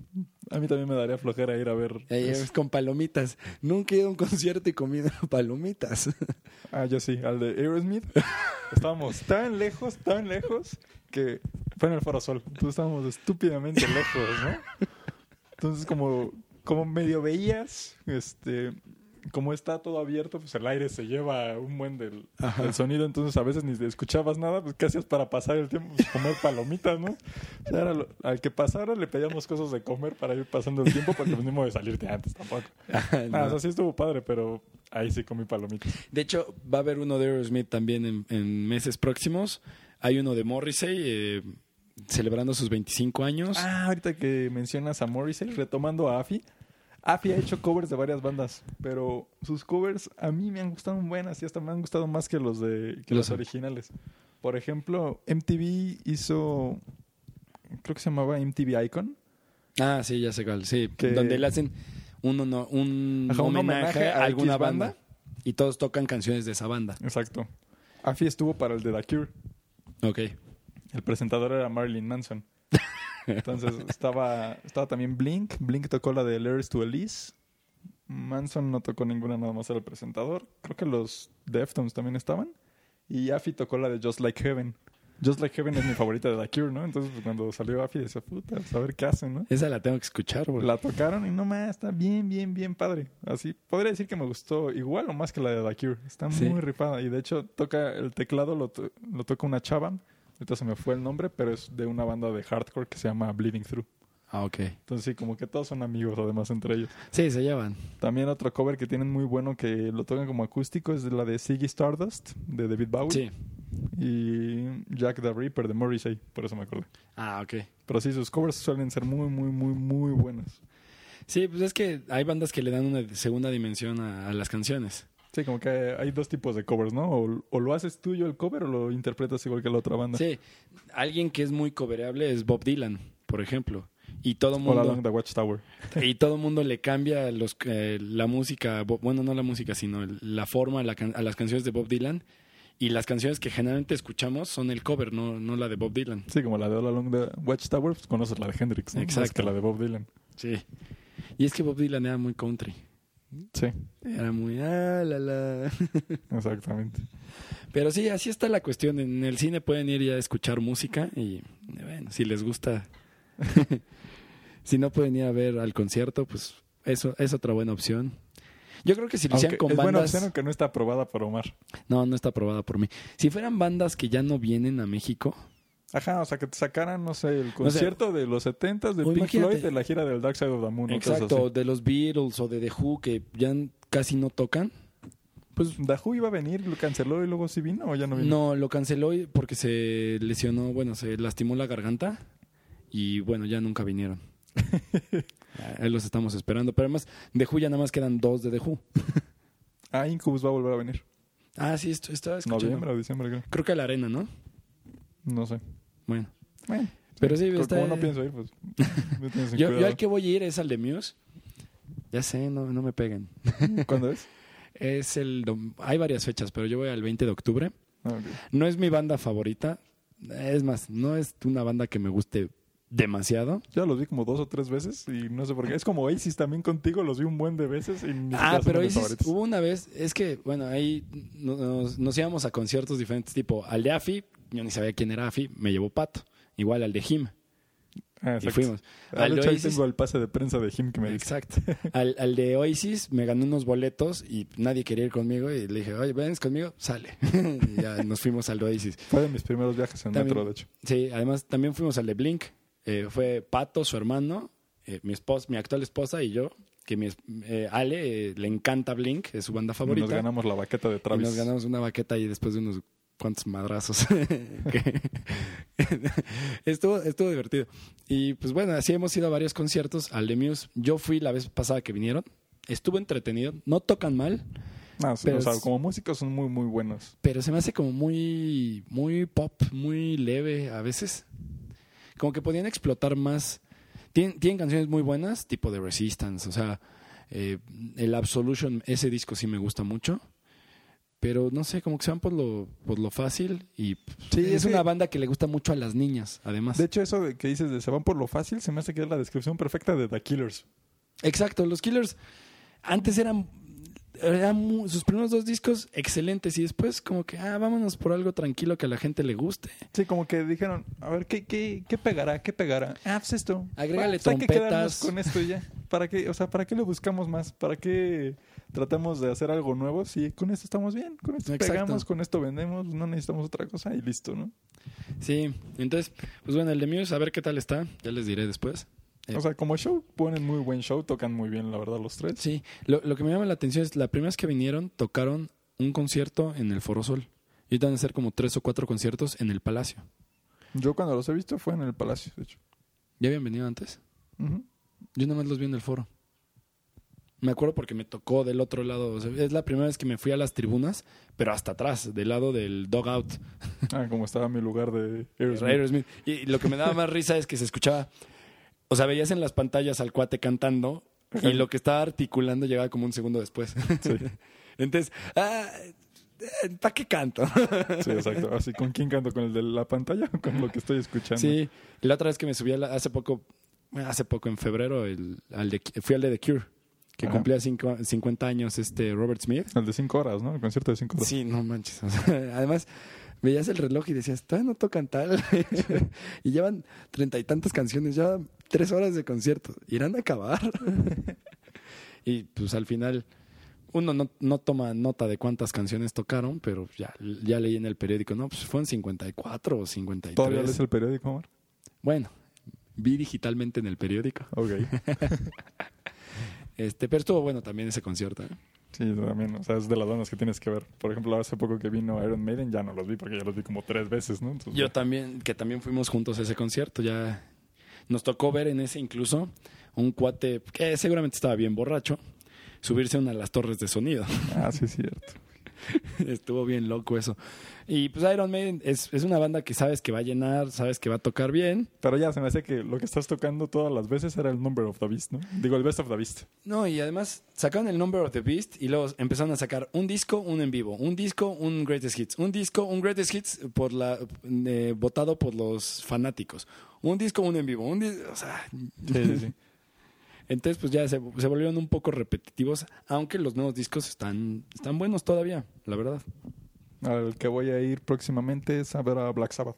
A mí también me daría flojera ir a ver. Eh, eso. es con palomitas. Nunca he ido a un concierto y comido <laughs> palomitas. Ah, yo sí, al de Aerosmith. estábamos tan lejos, tan lejos, que fue en el Foro Sol. Entonces estábamos estúpidamente lejos, ¿no? Entonces, como, como medio veías, este, como está todo abierto, pues el aire se lleva un buen del, Ajá. del sonido. Entonces, a veces ni escuchabas nada, pues, ¿qué hacías para pasar el tiempo? Pues comer palomitas, ¿no? O sea, era lo- al que pasara le pedíamos cosas de comer para ir pasando el tiempo, porque venimos de salirte antes tampoco. <laughs> Ah, No. o sea, sí estuvo padre, pero ahí sí comí palomitas. De hecho, va a haber uno de Aerosmith también en, en meses próximos. Hay uno de Morrissey eh, celebrando sus 25 años. Ah, ahorita que mencionas a Morrissey, retomando a Afi. Afi ha hecho covers de varias bandas, pero sus covers a mí me han gustado buenas y hasta me han gustado más que los de que Los- los originales. Por ejemplo, MTV hizo creo que se llamaba MTV Icon. Ah, sí, ya sé cuál. Sí, Que- donde le hacen un, un, Ajá, un homenaje, homenaje a alguna banda. banda. Y todos tocan canciones de esa banda. Exacto. Afi estuvo para el de The Cure. Ok. El presentador era Marilyn Manson. Entonces estaba, estaba también Blink. Blink tocó la de Letters to Elise. Manson no tocó ninguna, nada más era el presentador. Creo que los Deftones también estaban. Y Afi tocó la de Just Like Heaven. Just Like Heaven es mi favorita de The Cure, ¿no? Entonces pues, cuando salió Afi decía, puta, pues, a ver qué hacen, ¿no? Esa la tengo que escuchar, bro. La tocaron y no más, está bien, bien, bien padre. Así, podría decir que me gustó igual o más que la de The Cure. Está Sí. muy ripada. Y de hecho, toca el teclado, lo, to- lo toca una chava. Ahorita se me fue el nombre, pero es de una banda de hardcore que se llama Bleeding Through. Ah, ok. Entonces sí, como que todos son amigos además entre ellos. Sí, se llevan. También otro cover que tienen muy bueno que lo tocan como acústico es la de Ziggy Stardust de David Bowie Sí. y Jack the Ripper de Morrissey, por eso me acordé. Ah, ok. Pero sí, sus covers suelen ser muy, muy, muy, muy buenos. Sí, pues es que hay bandas que le dan una segunda dimensión a, a las canciones. Sí, como que hay dos tipos de covers, ¿no? O, o lo haces tuyo el cover o lo interpretas igual que la otra banda. Sí. Alguien que es muy covereable es Bob Dylan, por ejemplo. Y todo mundo Along the Watchtower. <laughs> y todo mundo le cambia los, eh, la música, bueno, no la música, sino la forma a, la can- a las canciones de Bob Dylan. Y las canciones que generalmente escuchamos son el cover, no, no la de Bob Dylan. Sí, como la de All Along the Watchtower, pues conoces la de Hendrix, ¿no? Más Exacto. que la de Bob Dylan. Sí. Y es que Bob Dylan era muy country. Sí, Era muy... Ah, la, la. <laughs> exactamente. Pero sí, así está la cuestión. En el cine pueden ir ya a escuchar música y bueno, si les gusta, <laughs> si no pueden ir a ver al concierto, pues eso es otra buena opción. Yo creo que si lo hicieran con es buena bandas... opción que no está aprobada por Omar. No, no está aprobada por mí. Si fueran bandas que ya no vienen a México, Ajá, o sea, que te sacaran, no sé, el concierto de los 70 de Pink Floyd de la gira del Dark Side of the Moon. Exacto, de los Beatles o de The Who que ya casi no tocan. Pues The Who iba a venir, lo canceló y luego sí vino o ya no vino. No, lo canceló porque se lesionó, bueno, se lastimó la garganta y bueno, ya nunca vinieron. <laughs> Ahí los estamos esperando, pero además The Who ya nada más quedan dos de The Who. <laughs> ah, Incubus va a volver a venir. Ah, sí, esto, estaba escuchando. Noviembre o diciembre, creo. Creo que a la arena, ¿no? No sé. Bueno. Bueno. Pero sí, Como está... no pienso ir, pues. <laughs> me yo, yo al que voy a ir es al de Muse. Ya sé, no, no me peguen. <laughs> ¿Cuándo es? Es el... dom- Hay varias fechas, pero yo voy al 20 de octubre. Ah. No es mi banda favorita. Es más, no es una banda que me guste demasiado. Ya los vi como dos o tres veces y no sé por qué. Es como Oasis también contigo, los vi un buen de veces y ni Ah, pero favoritos. hubo una vez, es que, bueno, ahí nos, nos íbamos a conciertos diferentes, tipo al de AFI, yo ni sabía quién era AFI, me llevó Pato. Igual al de Jim, Ah, y fuimos. Ah, Al de hecho, ahí Oasis- tengo el pase de prensa de Jim que me diste. Exacto. Al, al de Oasis me gané unos boletos y nadie quería ir conmigo y le dije, oye, ¿vienes conmigo? Sale. <laughs> y ya nos fuimos al de Oasis. Fue de mis primeros viajes en También- metro, de hecho. Sí, además también fuimos al de Blink. Eh, fue Pato, su hermano, eh, mi esposa, mi actual esposa y yo, que mi eh, Ale eh, le encanta Blink, es su banda Y favorita. Nos ganamos la baqueta de y Travis. nos ganamos una baqueta ahí después de unos cuantos madrazos. <laughs> Que- <laughs> estuvo, estuvo divertido. Y pues bueno, así hemos ido a varios conciertos al de Muse. Yo fui la vez pasada que vinieron. Estuvo entretenido. No tocan mal, sí, pero o sea, como músicos son muy, muy buenos. pero se me hace como muy, muy pop, muy leve a veces. Como que podían explotar más. Tienen, tienen canciones muy buenas, tipo de Resistance. O sea, eh, el Absolution, ese disco sí me gusta mucho. Pero no sé, como que se van por lo, por lo fácil. Y Sí, es es que- una banda que le gusta mucho a las niñas, además. De hecho, eso de que dices de se van por lo fácil, se me hace que es la descripción perfecta de The Killers. Exacto, los Killers antes eran, eran mu- sus primeros dos discos excelentes y después como que, ah, vámonos por algo tranquilo que a la gente le guste. Sí, como que dijeron, a ver, ¿qué, qué, qué pegará? ¿Qué pegará? Ah, pues esto. Agrégale pues hay que quedarnos trompetas. con esto ya. ¿Para qué? O sea, ¿para qué le buscamos más? ¿Para qué tratamos de hacer algo nuevo? Si con esto estamos bien, con esto Exacto. pegamos, con esto vendemos, no necesitamos otra cosa y listo, ¿no? Sí, entonces, pues bueno, el de Muse, a ver qué tal está, ya les diré después. Eh. O sea, como show, ponen muy buen show, tocan muy bien, la verdad, los tres. Sí, lo, lo que me llama la atención es, la primera vez que vinieron, tocaron un concierto en el Foro Sol. Y van a hacer como tres o cuatro conciertos en el Palacio. Yo cuando los he visto fue en el Palacio, de hecho. ¿Ya habían venido antes? Yo nada más los vi en el foro. Me acuerdo porque me tocó del otro lado. o sea, es la primera vez que me fui a las tribunas, pero hasta atrás, del lado del dogout. <laughs> Ah, como estaba mi lugar de Aerosmith. Aerosmith. Y lo que me daba más risa es que se escuchaba. O sea, veías en las pantallas al cuate cantando y lo que estaba articulando llegaba como un segundo después. <laughs> Entonces, ah, ¿para qué canto? Sí, exacto. Así, ¿con quién canto? ¿Con el de la pantalla o con lo que estoy escuchando? Sí, la otra vez que me subí a la- hace poco, hace poco en febrero, el, al de, fui al de The Cure, que Ajá. cumplía cinco- 50 años este Robert Smith. El de cinco horas, ¿no? El concierto de cinco horas. Sí, no manches. <laughs> o sea, además, veías el reloj y decías, todavía no tocan tal. <laughs> y llevan treinta y tantas canciones, ya tres horas de concierto. ¿Irán a acabar? <laughs> y pues al final, uno no, no toma nota de cuántas canciones tocaron, pero ya, ya leí en el periódico, no, pues fueron 54 o 53. ¿Todavía lees el periódico, Omar? Bueno, vi digitalmente en el periódico. Ok. Este, pero estuvo bueno también ese concierto. ¿eh? Sí, también. O sea, es de las bandas que tienes que ver. Por ejemplo, hace poco que vino Iron Maiden, ya no los vi porque ya los vi como tres veces, ¿no? Entonces, Yo también, que también fuimos juntos a ese concierto, ya nos tocó ver en ese incluso un cuate que seguramente estaba bien borracho, subirse a una de las torres de sonido. Ah, sí, es cierto. <laughs> Estuvo bien loco eso. Y pues Iron Maiden es, es una banda que sabes que va a llenar, sabes que va a tocar bien. Pero ya se me hace que lo que estás tocando todas las veces era el Number of the Beast, ¿no? Digo, el Best of the Beast. No, y además sacaron el Number of the Beast y luego empezaron a sacar un disco, un en vivo, un disco, un Greatest Hits, un disco, un Greatest Hits por la eh, votado por los fanáticos, un disco, un en vivo, un o sea, Sí, sí, sí. Entonces pues ya se, se volvieron un poco repetitivos, aunque los nuevos discos están están buenos todavía, la verdad. Al que voy a ir próximamente es a ver a Black Sabbath.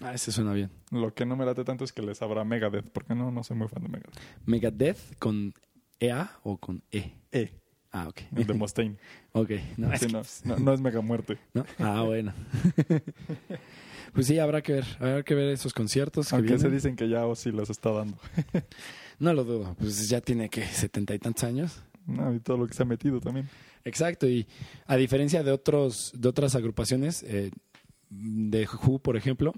Ah, ese suena bien. Lo que no me late tanto es que les habrá Megadeth, porque no, no soy muy fan de Megadeth. Megadeth con EA o con E. E. Ah, ok. el de Mustaine. <laughs> Ok. No, es que- no, es mega muerte. <laughs> ¿no? Ah, bueno. <laughs> pues sí, habrá que ver. Habrá que ver esos conciertos. que Aunque se vienen. dicen que ya Ozzy los está dando. No lo dudo. Pues ya tiene que setenta y tantos años. No, y todo lo que se ha metido también. Exacto. Y a diferencia de otros de otras agrupaciones, eh, de Who, por ejemplo,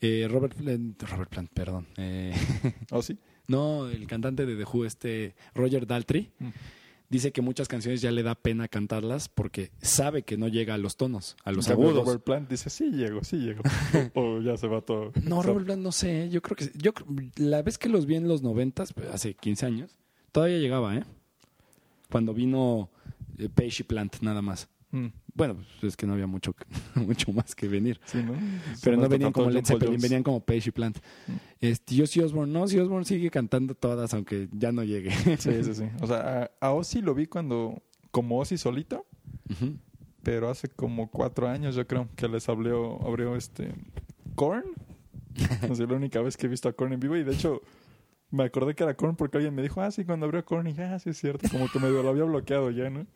eh, Robert, Plant- Robert Plant, perdón. eh, <laughs> Ozzy. no, el cantante de The Who, este Roger Daltrey, Mm. Dice que muchas canciones ya le da pena cantarlas porque sabe que no llega a los tonos, a los cambio, agudos. Robert Plant dice, sí llego, sí llego. <laughs> o, ya se va todo. No, Robert Plant no sé, ¿eh? yo creo que yo la vez que los vi en los noventas, pues, hace 15 años, todavía llegaba, ¿eh? Cuando vino eh, Page y Plant nada más. mm, Bueno, pues es que no había mucho <laughs> mucho más que venir. sí, ¿no? Pero no venían como Led Zeppelin, venían como Page y Plant. Este, yo sí Osborne, no, sí Osborne sigue cantando todas, aunque ya no llegue. Sí, sí, sí. O sea, a, a Ozzy lo vi cuando, como Ozzy solito, pero hace como cuatro años yo creo que les abrió, abrió este Korn. <laughs> O sea, la única vez que he visto a Korn en vivo y de hecho me acordé que era Korn porque alguien me dijo, ah, sí, cuando abrió Korn y dije, ah, sí es cierto, como que medio lo había bloqueado ya, ¿no?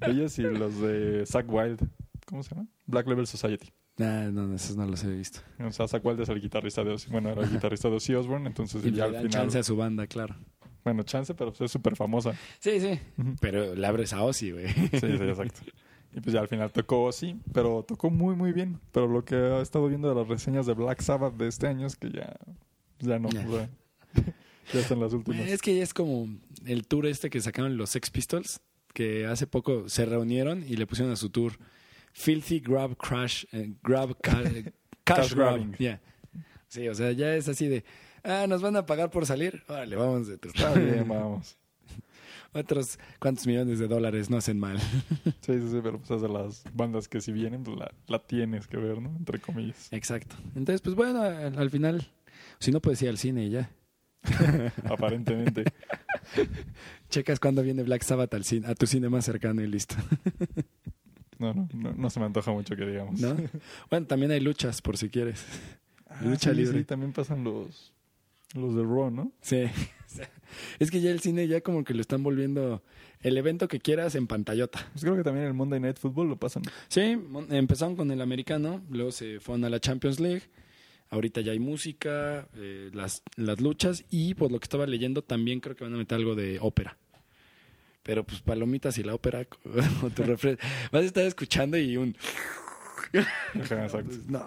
Ellos y los de Zack Wild, ¿cómo se llama? Black Level Society. Ah, no, esos no los he visto. O sea, Zack Wild es el guitarrista de Ozzy, bueno, era el guitarrista de Ozzy Osbourne, entonces Y ya le al final, chance a su banda, claro. bueno, chance, pero pues es súper famosa. Sí, sí. Pero le abres a Ozzy, güey. Sí, sí, exacto. Y pues ya al final tocó Ozzy, pero tocó muy, muy bien. Pero lo que he estado viendo de las reseñas de Black Sabbath de este año es que ya, ya no, Ya. o sea, <laughs> ya están las últimas. Es que ya es como el tour este que sacaron los Sex Pistols, que hace poco se reunieron y le pusieron a su tour Filthy Grab Crash, eh, Grab ca- eh, <laughs> Cash, Cash Grab. grabbing. Yeah. Sí, o sea, ya es así de, ah, nos van a pagar por salir, órale, vamos de tour. Está bien, vamos. <laughs> Otros cuantos millones de dólares no hacen mal. <laughs> Sí, sí, sí, pero pues es de las bandas que si vienen, pues la, la tienes que ver, ¿no? Entre comillas. Exacto. Entonces, pues bueno, al, al final, si no puedes ir al cine y ya. Aparentemente. <laughs> Checas cuando viene Black Sabbath al cine, a tu cine más cercano y listo. <laughs> No, no, no, no se me antoja mucho que digamos. ¿No? Bueno, también hay luchas, por si quieres. Ah, Lucha sí, libre. Sí, también pasan los, los de Raw, ¿no? Sí. <laughs> Es que ya el cine ya como que lo están volviendo el evento que quieras en pantallota. Pues creo que también el Monday Night Football lo pasan. Sí, empezaron con el americano, luego se fueron a la Champions League. Ahorita ya hay música, eh, las, las luchas y por lo que estaba leyendo también creo que van a meter algo de ópera. Pero pues palomitas y la ópera <laughs> o tu refresco. Vas a estar escuchando y un... Exacto. <laughs> No.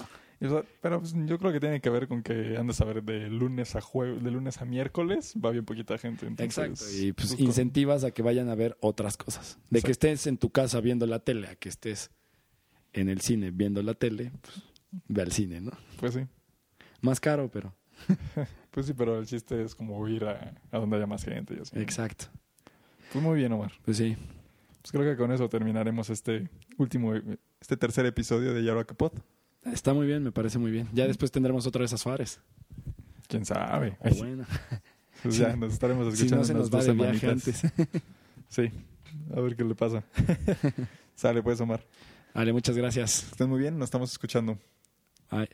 Pero pues, yo creo que tiene que ver con que andas a ver de lunes a jueves, de lunes a miércoles, va bien poquita gente. Entonces, Exacto. Y pues incentivas a que vayan a ver otras cosas. De que estés en tu casa viendo la tele, a que estés en el cine viendo la tele, pues ve al cine, ¿no? Pues sí. Más caro, pero. <laughs> Pues sí, pero el chiste es como ir a, a donde haya más gente. Y así. Exacto. Pues muy bien, Omar. Pues sí. Pues creo que con eso terminaremos este último, este tercer episodio de Yaro Capot. Está muy bien, me parece muy bien. Ya después tendremos otra de esas Fares. ¿Quién sabe? O bueno, <laughs> Pues ya nos estaremos <laughs> si escuchando no se nos va dos de viaje semanitas. antes. Sí, a ver qué le pasa. Sale pues, Omar. Vale, muchas gracias. Estén muy bien, nos estamos escuchando. Bye.